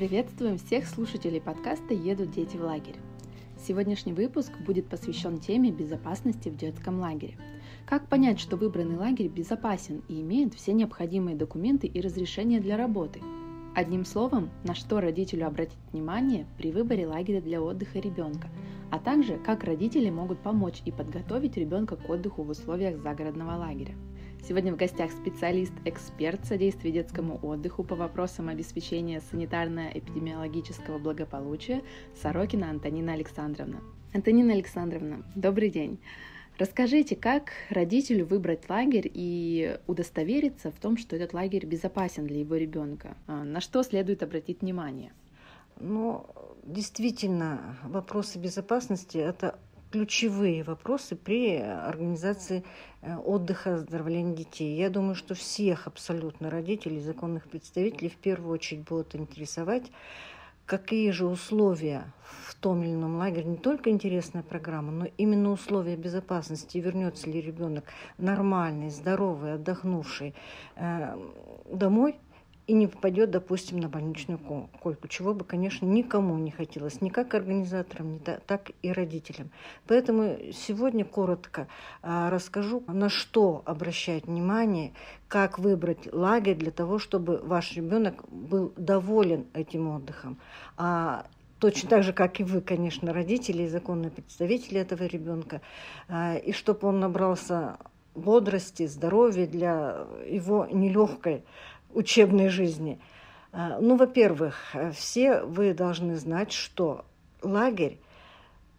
Приветствуем всех слушателей подкаста «Едут дети в лагерь». Сегодняшний выпуск будет посвящен теме безопасности в детском лагере. Как понять, что выбранный лагерь безопасен и имеет все необходимые документы и разрешения для работы? Одним словом, на что родителю обратить внимание при выборе лагеря для отдыха ребенка, а также как родители могут помочь и подготовить ребенка к отдыху в условиях загородного лагеря. Сегодня в гостях специалист-эксперт содействия детскому отдыху по вопросам обеспечения санитарно-эпидемиологического благополучия Сорокина Антонина Александровна. Антонина Александровна, добрый день. Расскажите, как родителю выбрать лагерь и удостовериться в том, что этот лагерь безопасен для его ребенка? А, на что следует обратить внимание? Ну, действительно, вопросы безопасности – это ключевые вопросы при организации э, отдыха, оздоровления детей. Я думаю, что всех абсолютно родителей, законных представителей в первую очередь будут интересовать, какие же условия в том или ином лагере, не только интересная программа, но именно условия безопасности, вернется ли ребенок нормальный, здоровый, отдохнувший э, домой – и не попадет, допустим, на больничную койку, чего бы, конечно, никому не хотелось, ни как организаторам, ни так и родителям. Поэтому сегодня коротко а, расскажу, на что обращать внимание, как выбрать лагерь для того, чтобы ваш ребенок был доволен этим отдыхом. А точно так же, как и вы, конечно, родители и законные представители этого ребенка, а, и чтобы он набрался бодрости, здоровья для его нелегкой учебной жизни. А, ну, во-первых, все вы должны знать, что лагерь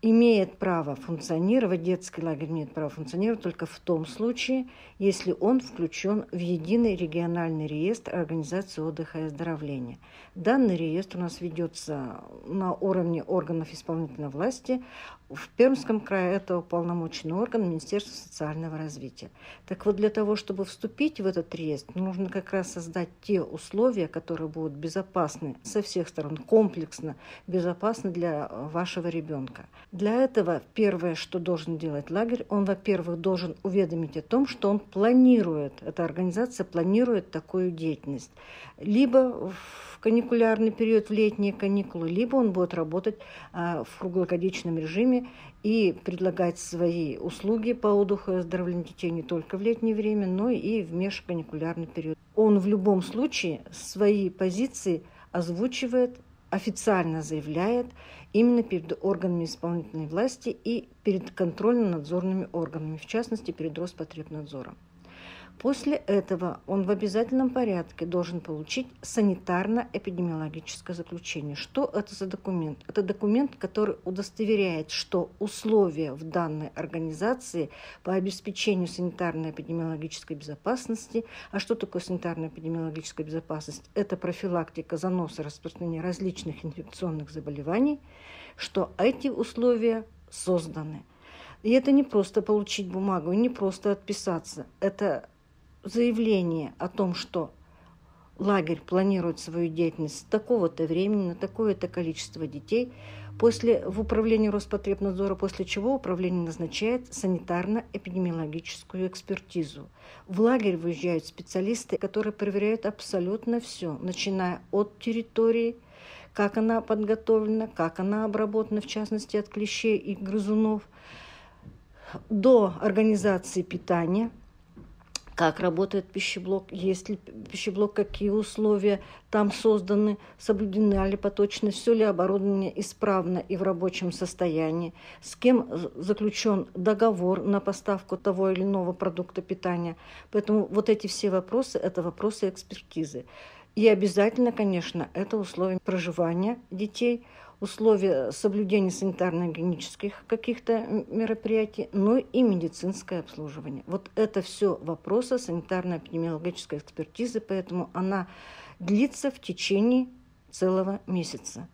имеет право функционировать, детский лагерь имеет право функционировать только в том случае, если он включен в единый региональный реестр организации отдыха и оздоровления. Данный реестр у нас ведется на уровне органов исполнительной власти. В Пермском крае это уполномоченный орган Министерства социального развития. Так вот, для того, чтобы вступить в этот реестр, нужно как раз создать те условия, которые будут безопасны со всех сторон, комплексно безопасны для вашего ребенка. Для этого первое, что должен делать лагерь, он, во-первых, должен уведомить о том, что он планирует, эта организация планирует такую деятельность. Либо в каникулярный период, в летние каникулы, либо он будет работать а, в круглогодичном режиме и предлагать свои услуги по отдыху и оздоровлению детей не только в летнее время, но и в межканикулярный период. Он в любом случае свои позиции озвучивает, официально заявляет именно перед органами исполнительной власти и перед контрольно-надзорными органами, в частности, перед Роспотребнадзором. После этого он в обязательном порядке должен получить санитарно-эпидемиологическое заключение. Что это за документ? Это документ, который удостоверяет, что условия в данной организации по обеспечению санитарно-эпидемиологической безопасности, а что такое санитарно-эпидемиологическая безопасность? Это профилактика заноса распространения различных инфекционных заболеваний, что эти условия созданы. И это не просто получить бумагу, не просто отписаться. Это заявление о том, что лагерь планирует свою деятельность с такого-то времени на такое-то количество детей, после, в управлении Роспотребнадзора, после чего управление назначает санитарно-эпидемиологическую экспертизу. В лагерь выезжают специалисты, которые проверяют абсолютно все, начиная от территории, как она подготовлена, как она обработана, в частности, от клещей и грызунов, до организации питания – как работает пищеблок, есть ли пищеблок, какие условия там созданы, соблюдены ли поточность, все ли оборудование исправно и в рабочем состоянии, с кем заключен договор на поставку того или иного продукта питания. Поэтому вот эти все вопросы – это вопросы экспертизы. И обязательно, конечно, это условия проживания детей – условия соблюдения санитарно-гигиенических каких-то мероприятий, но и медицинское обслуживание. Вот это все вопросы санитарно-эпидемиологической экспертизы, поэтому она длится в течение целого месяца.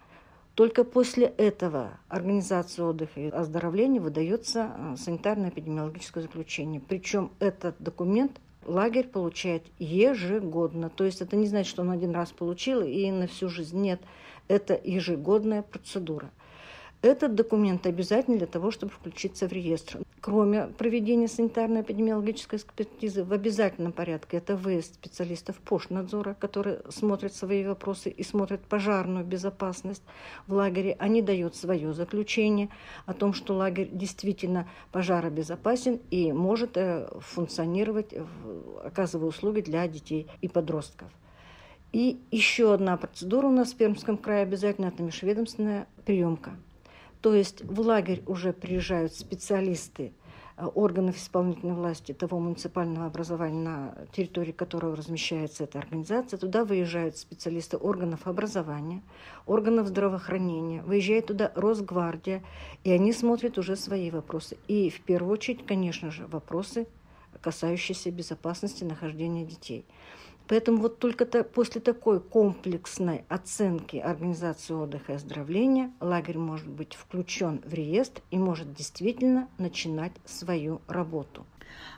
Только после этого организации отдыха и оздоровления выдается э, санитарно-эпидемиологическое заключение. Причем этот документ лагерь получает ежегодно. То есть это не значит, что он один раз получил и на всю жизнь нет – это ежегодная процедура. Этот документ обязательный для того, чтобы включиться в реестр. Кроме проведения санитарно-эпидемиологической экспертизы, в обязательном порядке это выезд специалистов Пошнадзора, которые смотрят свои вопросы и смотрят пожарную безопасность в лагере. Они дают свое заключение о том, что лагерь действительно пожаробезопасен и может э, функционировать, оказывая услуги для детей и подростков. И еще одна процедура у нас в Пермском крае обязательно – это межведомственная приемка. То есть в лагерь уже приезжают специалисты э, органов исполнительной власти того муниципального образования, на территории которого размещается эта организация. Туда выезжают специалисты органов образования, органов здравоохранения, выезжает туда Росгвардия, и они смотрят уже свои вопросы. И в первую очередь, конечно же, вопросы, касающиеся безопасности нахождения детей. Поэтому вот только -то после такой комплексной оценки организации отдыха и оздоровления лагерь может быть включен в реестр и может действительно начинать свою работу.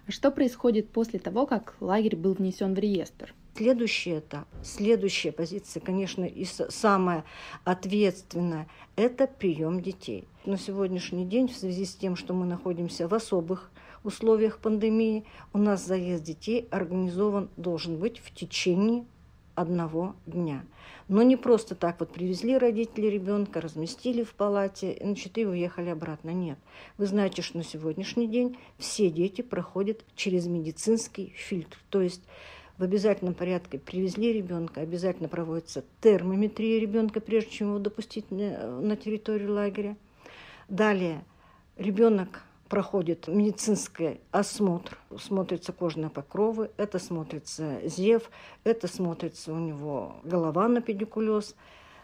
А что происходит после того, как лагерь был внесен в реестр? Следующий этап, следующая позиция, конечно, и самая ответственная, это прием детей. На сегодняшний день в связи с тем, что мы находимся в особых условиях пандемии у нас заезд детей организован должен быть в течение одного дня. Но не просто так вот привезли родители ребенка, разместили в палате, значит, и уехали обратно. Нет. Вы знаете, что на сегодняшний день все дети проходят через медицинский фильтр. То есть в обязательном порядке привезли ребенка, обязательно проводится термометрия ребенка, прежде чем его допустить на территорию лагеря. Далее ребенок проходит медицинский осмотр, смотрятся кожные покровы, это смотрится зев, это смотрится у него голова на педикулез,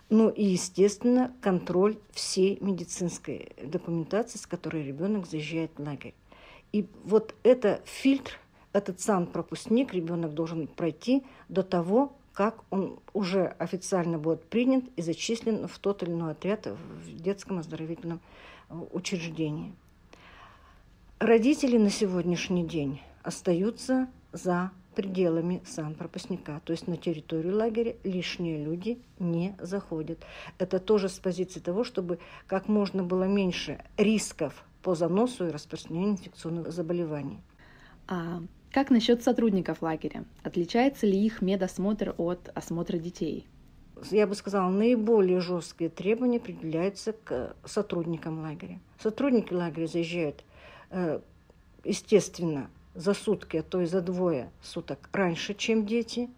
ну и, естественно, контроль всей медицинской документации, с которой ребенок заезжает в лагерь. И вот это фильтр, этот сам пропускник ребенок должен пройти до того, как он уже официально будет принят и зачислен в тот или иной отряд в детском оздоровительном учреждении. Родители на сегодняшний день остаются за пределами санпропускника, то есть на территорию лагеря лишние люди не заходят. Это тоже с позиции того, чтобы как можно было меньше рисков по заносу и распространению инфекционных заболеваний. А как насчет сотрудников лагеря? Отличается ли их медосмотр от осмотра детей? Я бы сказала, наиболее жесткие требования определяются к сотрудникам лагеря. Сотрудники лагеря заезжают естественно, за сутки, а то и за двое суток раньше, чем дети,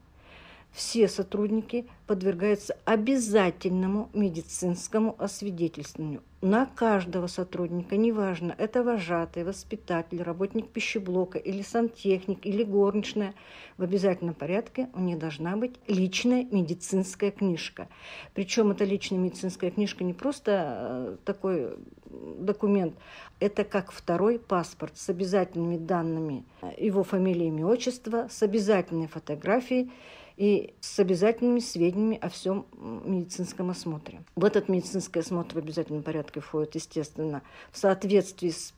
все сотрудники подвергаются обязательному медицинскому освидетельствованию на каждого сотрудника, неважно, это вожатый, воспитатель, работник пищеблока или сантехник, или горничная, в обязательном порядке у них должна быть личная медицинская книжка. Причем эта личная медицинская книжка не просто э, такой документ, это как второй паспорт с обязательными данными его фамилии, имя, отчество, с обязательной фотографией, и с обязательными сведениями о всем медицинском осмотре. В этот медицинский осмотр в обязательном порядке входит, естественно, в соответствии с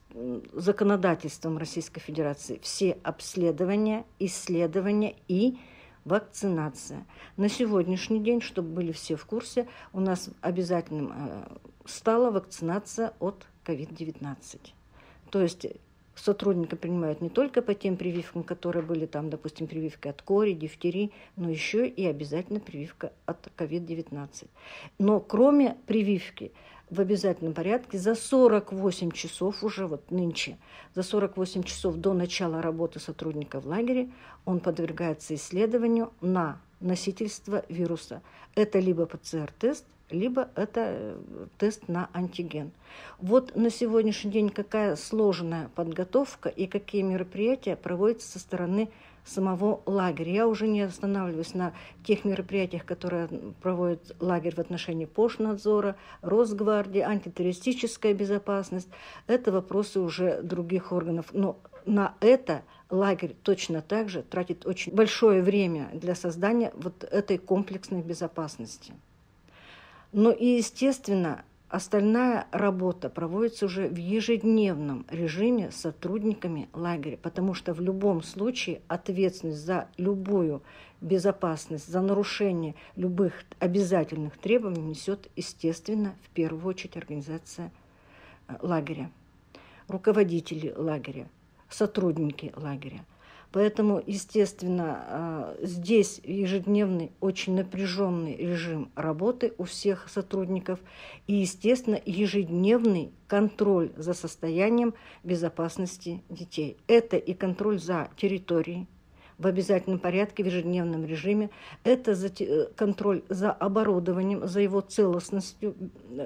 законодательством Российской Федерации все обследования, исследования и вакцинация. На сегодняшний день, чтобы были все в курсе, у нас обязательным э, стала вакцинация от COVID-19. То есть сотрудника принимают не только по тем прививкам, которые были там, допустим, прививка от кори, дифтерии, но еще и обязательно прививка от COVID-19. Но кроме прививки, в обязательном порядке за 48 часов уже вот нынче, за 48 часов до начала работы сотрудника в лагере он подвергается исследованию на носительство вируса. Это либо ПЦР-тест, либо это э, тест на антиген. Вот на сегодняшний день какая сложная подготовка и какие мероприятия проводятся со стороны самого лагеря. Я уже не останавливаюсь на тех мероприятиях, которые проводит лагерь в отношении Пошнадзора, Росгвардии, антитеррористическая безопасность. Это вопросы уже других органов. Но на это лагерь точно так же тратит очень большое время для создания вот этой комплексной безопасности. Но и, естественно, остальная работа проводится уже в ежедневном режиме с сотрудниками лагеря, потому что в любом случае ответственность за любую безопасность, за нарушение любых обязательных требований несет, естественно, в первую очередь организация э, лагеря, руководители лагеря, сотрудники лагеря. Поэтому, естественно, э, здесь ежедневный, очень напряженный режим работы у всех сотрудников и, естественно, ежедневный контроль за состоянием безопасности детей. Это и контроль за территорией, в обязательном порядке в ежедневном режиме. Это э, контроль за оборудованием, за его целостностью,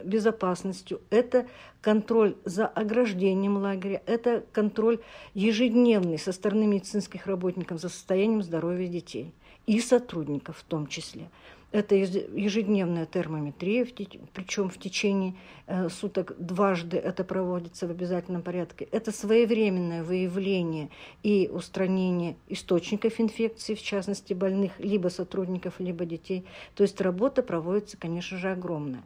безопасностью. Это контроль за ограждением лагеря. Это контроль ежедневный со стороны медицинских работников за состоянием здоровья детей и сотрудников в том числе. Это ежедневная термометрия, причем в течение э, суток дважды это проводится в обязательном порядке. Это своевременное выявление и устранение источников инфекции, в частности больных, либо сотрудников, либо детей. То есть работа проводится, конечно же, огромная.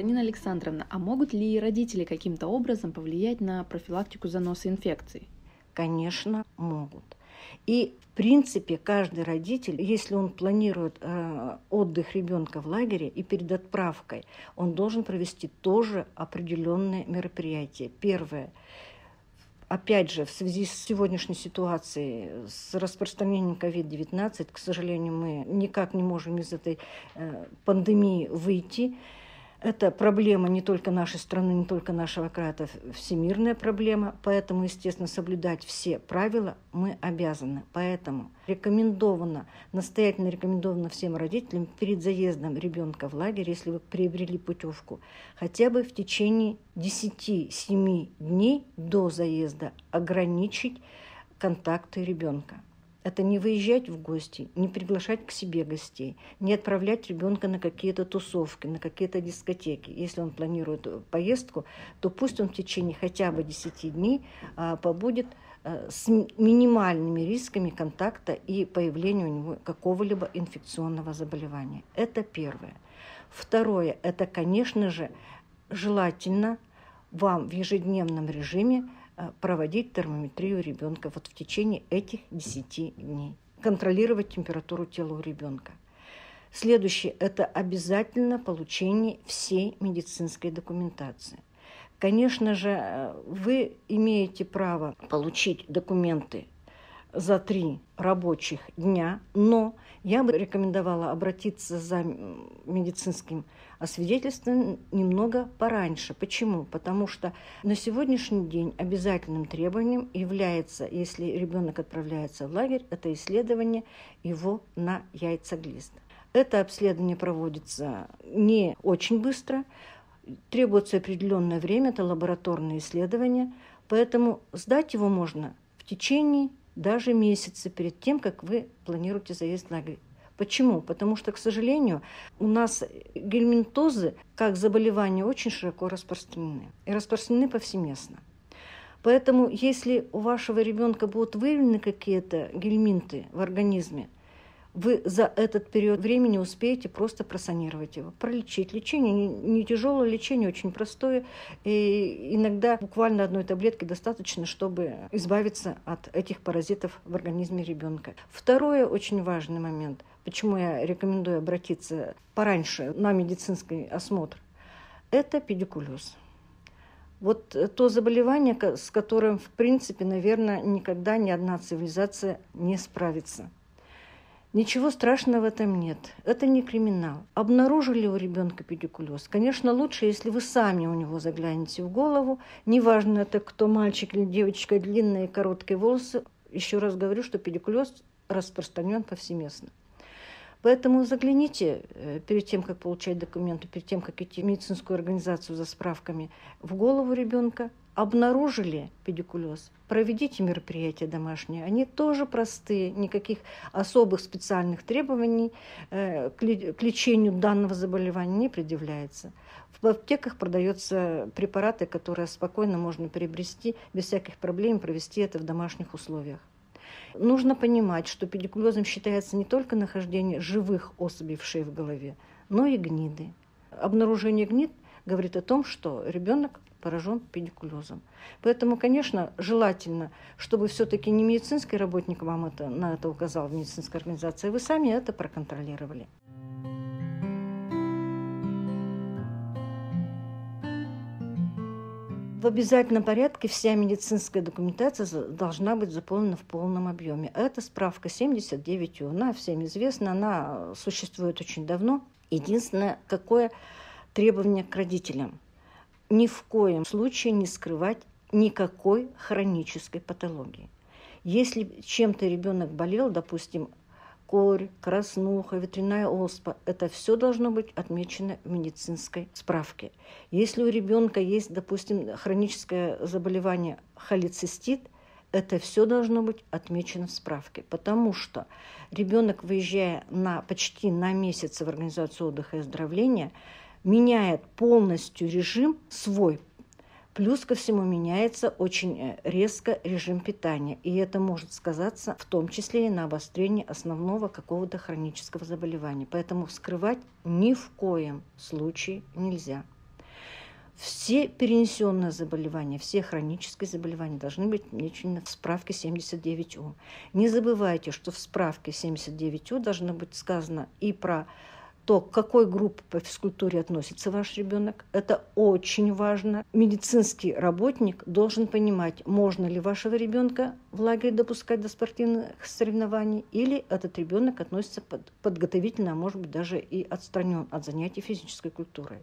Антонина Александровна, а могут ли родители каким-то образом повлиять на профилактику заноса инфекций? Конечно, могут. И в принципе каждый родитель, если он планирует э, отдых ребенка в лагере и перед отправкой, он должен провести тоже определенные мероприятия. Первое опять же, в связи с сегодняшней ситуацией, с распространением COVID-19, к сожалению, мы никак не можем из этой э, пандемии выйти. Это проблема не только нашей страны, не только нашего края, это всемирная проблема. Поэтому, естественно, соблюдать все правила мы обязаны. Поэтому рекомендовано, настоятельно рекомендовано всем родителям перед заездом ребенка в лагерь, если вы приобрели путевку, хотя бы в течение 10-7 дней до заезда ограничить контакты ребенка. Это не выезжать в гости, не приглашать к себе гостей, не отправлять ребенка на какие-то тусовки, на какие-то дискотеки. Если он планирует поездку, то пусть он в течение хотя бы 10 дней а, побудет а, с минимальными рисками контакта и появления у него какого-либо инфекционного заболевания. Это первое. Второе, это, конечно же, желательно вам в ежедневном режиме Э, проводить термометрию ребенка вот в течение этих 10 дней. Контролировать температуру тела у ребенка. Следующее – это обязательно получение всей медицинской документации. Конечно же, э, вы имеете право получить документы за три рабочих дня, но я бы рекомендовала обратиться за медицинским освидетельствованием немного пораньше. Почему? Потому что на сегодняшний день обязательным требованием является, если ребенок отправляется в лагерь, это исследование его на яйцеглист. Это обследование проводится не очень быстро, требуется определенное время, это лабораторное исследование, поэтому сдать его можно в течение даже месяца перед тем, как вы планируете заезд в лагерь. Почему? Потому что, к сожалению, у нас гельминтозы как заболевание очень широко распространены и распространены повсеместно. Поэтому, если у вашего ребенка будут выявлены какие-то гельминты в организме, вы за этот период времени успеете просто просанировать его, пролечить. Лечение не, не тяжелое, лечение очень простое. И иногда буквально одной таблетки достаточно, чтобы избавиться от этих паразитов в организме ребенка. Второй очень важный момент, почему я рекомендую обратиться пораньше на медицинский осмотр, это педикулез. Вот то заболевание, с которым, в принципе, наверное, никогда ни одна цивилизация не справится – Ничего страшного в этом нет. Это не криминал. Обнаружили у ребенка педикулез? Конечно, лучше, если вы сами у него заглянете в голову. Неважно, это кто, мальчик или девочка, длинные и короткие волосы. Еще раз говорю, что педикулез распространен повсеместно. Поэтому загляните э, перед тем, как получать документы, перед тем, как идти в медицинскую организацию за справками, в голову ребенка, обнаружили педикулез, проведите мероприятия домашние. Они тоже простые, никаких особых специальных требований э, к лечению данного заболевания не предъявляется. В аптеках продаются препараты, которые спокойно можно приобрести без всяких проблем, провести это в домашних условиях. Нужно понимать, что педикулезом считается не только нахождение живых особей в шее в голове, но и гниды. Обнаружение гнид говорит о том, что ребенок поражен педикулезом. Поэтому, конечно, желательно, чтобы все-таки не медицинский работник вам это, на это указал в медицинской организации, а вы сами это проконтролировали. В обязательном порядке вся медицинская документация должна быть заполнена в полном объеме. Это справка 79 Она всем известна, она существует очень давно. Единственное, какое требование к родителям. Ни в коем случае не скрывать никакой хронической патологии. Если чем-то ребенок болел, допустим, корь, краснуха, ветряная оспа. Это все должно быть отмечено в медицинской справке. Если у ребенка есть, допустим, хроническое заболевание холецистит, это все должно быть отмечено в справке, потому что ребенок, выезжая на, почти на месяц в организацию отдыха и оздоровления, меняет полностью режим свой Плюс ко всему меняется очень э, резко режим питания, и это может сказаться в том числе и на обострении основного какого-то хронического заболевания. Поэтому скрывать ни в коем случае нельзя. Все перенесенные заболевания, все хронические заболевания должны быть отмечены в справке 79У. Не забывайте, что в справке 79У должно быть сказано и про то, к какой группе по физкультуре относится ваш ребенок. Это очень важно. Медицинский работник должен понимать, можно ли вашего ребенка в лагере допускать до спортивных соревнований, или этот ребенок относится под, подготовительно, а может быть даже и отстранен от занятий физической культурой.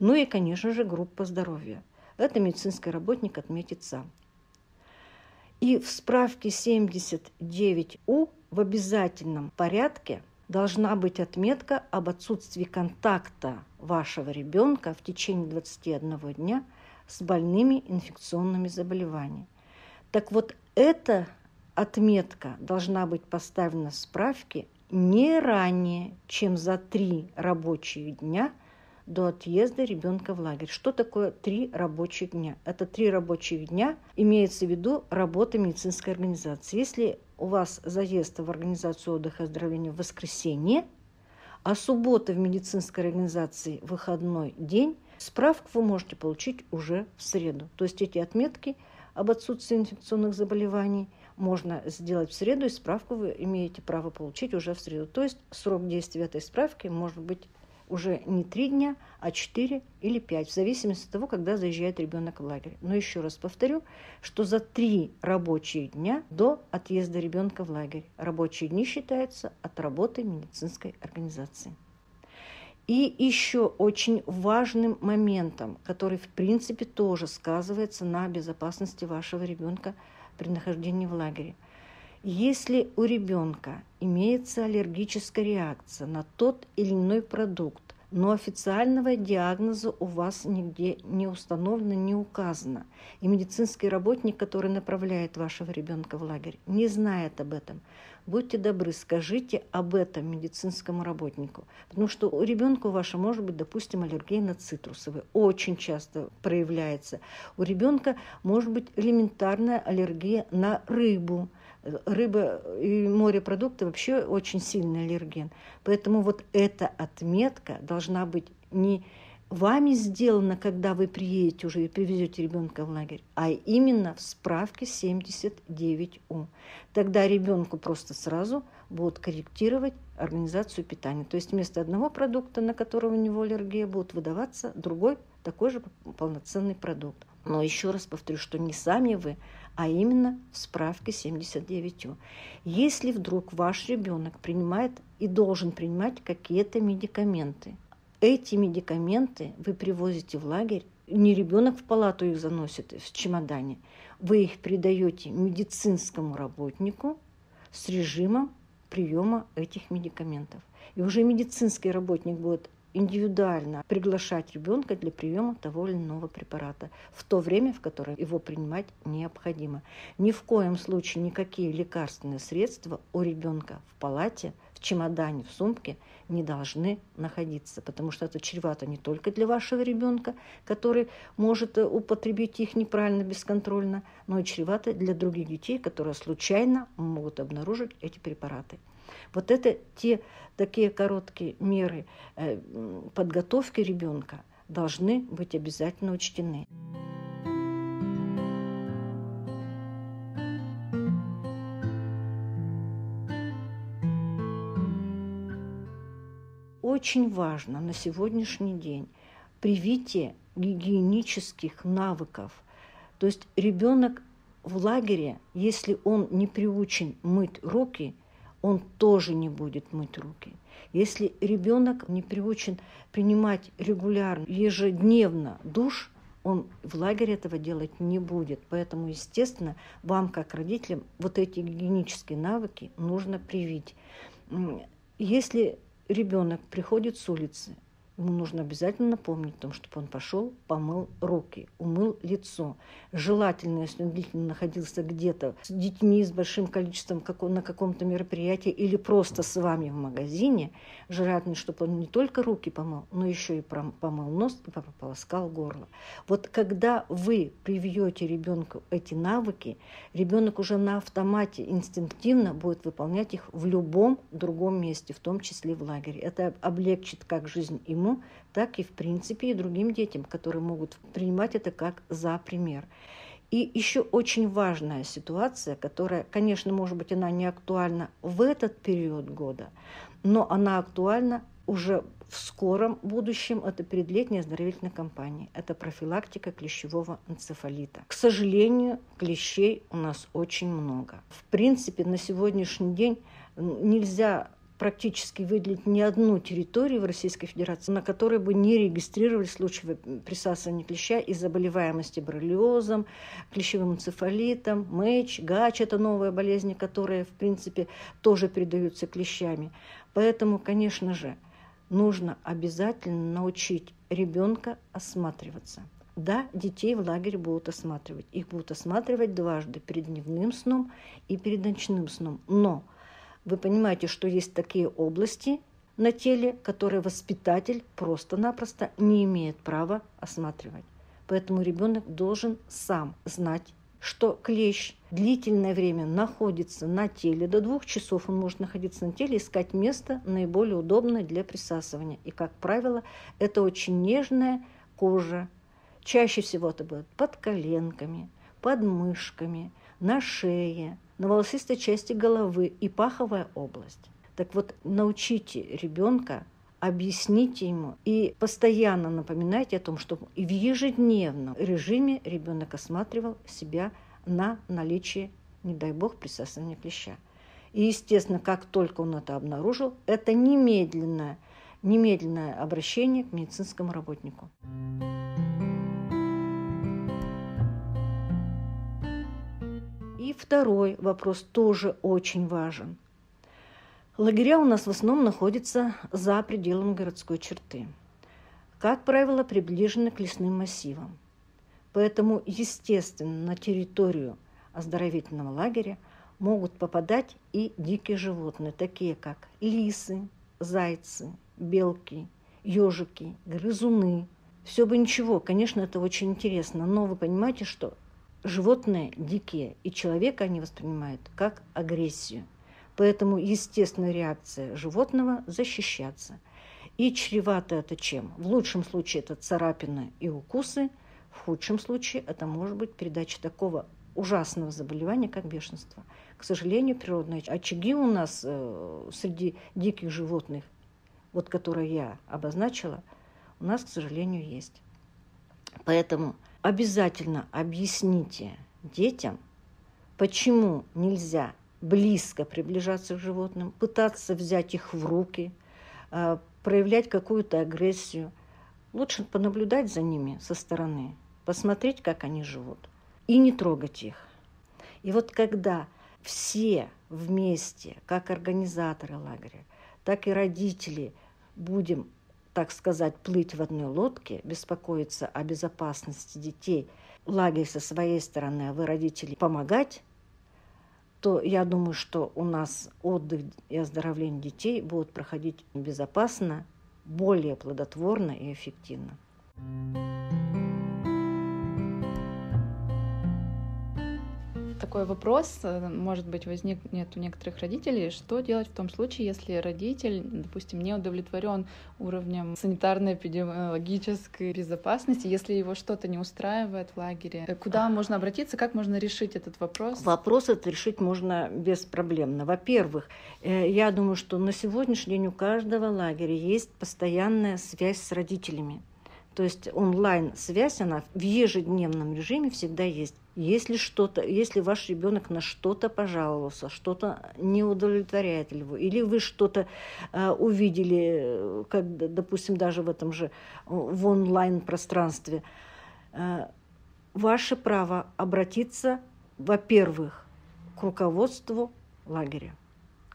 Ну и, конечно же, группа здоровья. Это медицинский работник отметит сам. И в справке 79У в обязательном порядке – должна быть отметка об отсутствии контакта вашего ребенка в течение 21 дня с больными инфекционными заболеваниями. Так вот, эта отметка должна быть поставлена в справке не ранее, чем за три рабочие дня до отъезда ребенка в лагерь. Что такое три рабочих дня? Это три рабочих дня, имеется в виду работа медицинской организации. Если у вас заезд в организацию отдыха и оздоровления в воскресенье, а суббота в медицинской организации выходной день, справку вы можете получить уже в среду. То есть эти отметки об отсутствии инфекционных заболеваний можно сделать в среду, и справку вы имеете право получить уже в среду. То есть срок действия этой справки может быть уже не три дня, а четыре или пять, в зависимости от того, когда заезжает ребенок в лагерь. Но еще раз повторю, что за три рабочие дня до отъезда ребенка в лагерь рабочие дни считаются от работы медицинской организации. И еще очень важным моментом, который в принципе тоже сказывается на безопасности вашего ребенка при нахождении в лагере – если у ребенка имеется аллергическая реакция на тот или иной продукт, но официального диагноза у вас нигде не установлено, не указано, и медицинский работник, который направляет вашего ребенка в лагерь, не знает об этом, будьте добры, скажите об этом медицинскому работнику. Потому что у ребенка вашего может быть, допустим, аллергия на цитрусовые. Очень часто проявляется. У ребенка может быть элементарная аллергия на рыбу рыба и морепродукты вообще очень сильный аллерген. Поэтому вот эта отметка должна быть не вами сделана, когда вы приедете уже и привезете ребенка в лагерь, а именно в справке 79У. Тогда ребенку просто сразу будут корректировать организацию питания. То есть вместо одного продукта, на которого у него аллергия, будет выдаваться другой такой же полноценный продукт. Но еще раз повторю, что не сами вы, а именно в справке 79 Если вдруг ваш ребенок принимает и должен принимать какие-то медикаменты, эти медикаменты вы привозите в лагерь, не ребенок в палату их заносит в чемодане, вы их придаете медицинскому работнику с режимом приема этих медикаментов. И уже медицинский работник будет индивидуально приглашать ребенка для приема того или иного препарата в то время, в которое его принимать необходимо. Ни в коем случае никакие лекарственные средства у ребенка в палате, в чемодане, в сумке не должны находиться, потому что это чревато не только для вашего ребенка, который может э, употребить их неправильно, бесконтрольно, но и чревато для других детей, которые случайно могут обнаружить эти препараты. Вот это те такие короткие меры э, подготовки ребенка должны быть обязательно учтены. Очень важно на сегодняшний день привитие гигиенических навыков. То есть ребенок в лагере, если он не приучен мыть руки – он тоже не будет мыть руки. Если ребенок не приучен принимать регулярно, ежедневно душ, он в лагере этого делать не будет. Поэтому, естественно, вам, как родителям, вот эти гигиенические навыки нужно привить. Если ребенок приходит с улицы, Ему нужно обязательно напомнить о том, чтобы он пошел, помыл руки, умыл лицо. Желательно, если он длительно находился где-то с детьми, с большим количеством на каком-то мероприятии или просто с вами в магазине, желательно, чтобы он не только руки помыл, но еще и помыл нос и полоскал горло. Вот когда вы привьете ребенку эти навыки, ребенок уже на автомате инстинктивно будет выполнять их в любом другом месте, в том числе в лагере. Это облегчит как жизнь ему, ему, так и, в принципе, и другим детям, которые могут принимать это как за пример. И еще очень важная ситуация, которая, конечно, может быть, она не актуальна в этот период года, но она актуальна уже в скором будущем, это перед летней оздоровительной кампанией. Это профилактика клещевого энцефалита. К сожалению, клещей у нас очень много. В принципе, на сегодняшний день нельзя практически выделить ни одну территорию в Российской Федерации, на которой бы не регистрировали случаи присасывания клеща и заболеваемости боррелиозом, клещевым энцефалитом, мэч, гач – это новая болезнь, которая, в принципе, тоже передаются клещами. Поэтому, конечно же, нужно обязательно научить ребенка осматриваться. Да, детей в лагере будут осматривать. Их будут осматривать дважды, перед дневным сном и перед ночным сном. Но вы понимаете, что есть такие области на теле, которые воспитатель просто-напросто не имеет права осматривать. Поэтому ребенок должен сам знать, что клещ длительное время находится на теле, до двух часов он может находиться на теле, искать место наиболее удобное для присасывания. И, как правило, это очень нежная кожа. Чаще всего это будет под коленками, под мышками, на шее, на волосистой части головы и паховая область. Так вот, научите ребенка, объясните ему и постоянно напоминайте о том, что в ежедневном режиме ребенок осматривал себя на наличие, не дай бог, присасывания клеща. И, естественно, как только он это обнаружил, это немедленное, немедленное обращение к медицинскому работнику. И второй вопрос тоже очень важен. Лагеря у нас в основном находятся за пределами городской черты. Как правило, приближены к лесным массивам. Поэтому, естественно, на территорию оздоровительного лагеря могут попадать и дикие животные, такие как лисы, зайцы, белки, ежики, грызуны. Все бы ничего, конечно, это очень интересно, но вы понимаете, что животные дикие, и человека они воспринимают как агрессию. Поэтому естественная реакция животного – защищаться. И чревато это чем? В лучшем случае это царапины и укусы, в худшем случае это может быть передача такого ужасного заболевания, как бешенство. К сожалению, природные очаги у нас э, среди диких животных, вот которые я обозначила, у нас, к сожалению, есть. Поэтому обязательно объясните детям, почему нельзя близко приближаться к животным, пытаться взять их в руки, а, проявлять какую-то агрессию. Лучше понаблюдать за ними со стороны, посмотреть, как они живут, и не трогать их. И вот когда все вместе, как организаторы лагеря, так и родители, будем так сказать, плыть в одной лодке, беспокоиться о безопасности детей, лагерь со своей стороны, а вы, родители, помогать, то я думаю, что у нас отдых и оздоровление детей будут проходить безопасно, более плодотворно и эффективно. Такой вопрос, э, может быть, возникнет у некоторых родителей, что делать в том случае, если родитель, допустим, не удовлетворен уровнем санитарно-эпидемиологической безопасности, если его что-то не устраивает в лагере? Э, куда можно обратиться, как можно решить этот вопрос? Вопрос этот решить можно беспроблемно. Во-первых, э, я думаю, что на сегодняшний день у каждого лагеря есть постоянная связь с родителями. То есть онлайн-связь, она в ежедневном режиме всегда есть. Если что-то, если ваш ребенок на что-то пожаловался, что-то не удовлетворяет его, или вы что-то э, увидели, как, допустим, даже в этом же в онлайн-пространстве, э, ваше право обратиться, во-первых, к руководству лагеря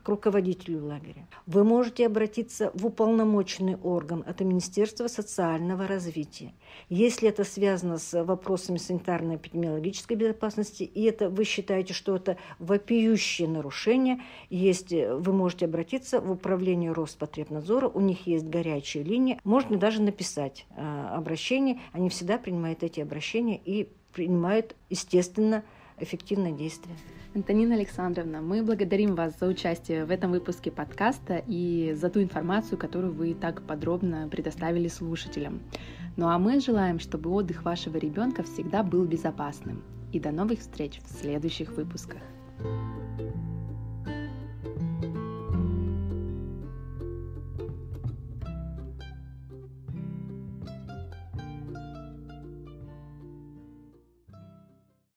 к руководителю лагеря. Вы можете обратиться в уполномоченный орган, это Министерство социального развития. Если это связано с вопросами санитарно-эпидемиологической безопасности, и это вы считаете, что это вопиющее нарушение, есть, вы можете обратиться в управление Роспотребнадзора, у них есть горячая линия, можно даже написать э, обращение, они всегда принимают эти обращения и принимают, естественно, эффективное действие. Антонина Александровна, мы благодарим вас за участие в этом выпуске подкаста и за ту информацию, которую вы так подробно предоставили слушателям. Ну а мы желаем, чтобы отдых вашего ребенка всегда был безопасным. И до новых встреч в следующих выпусках. thank you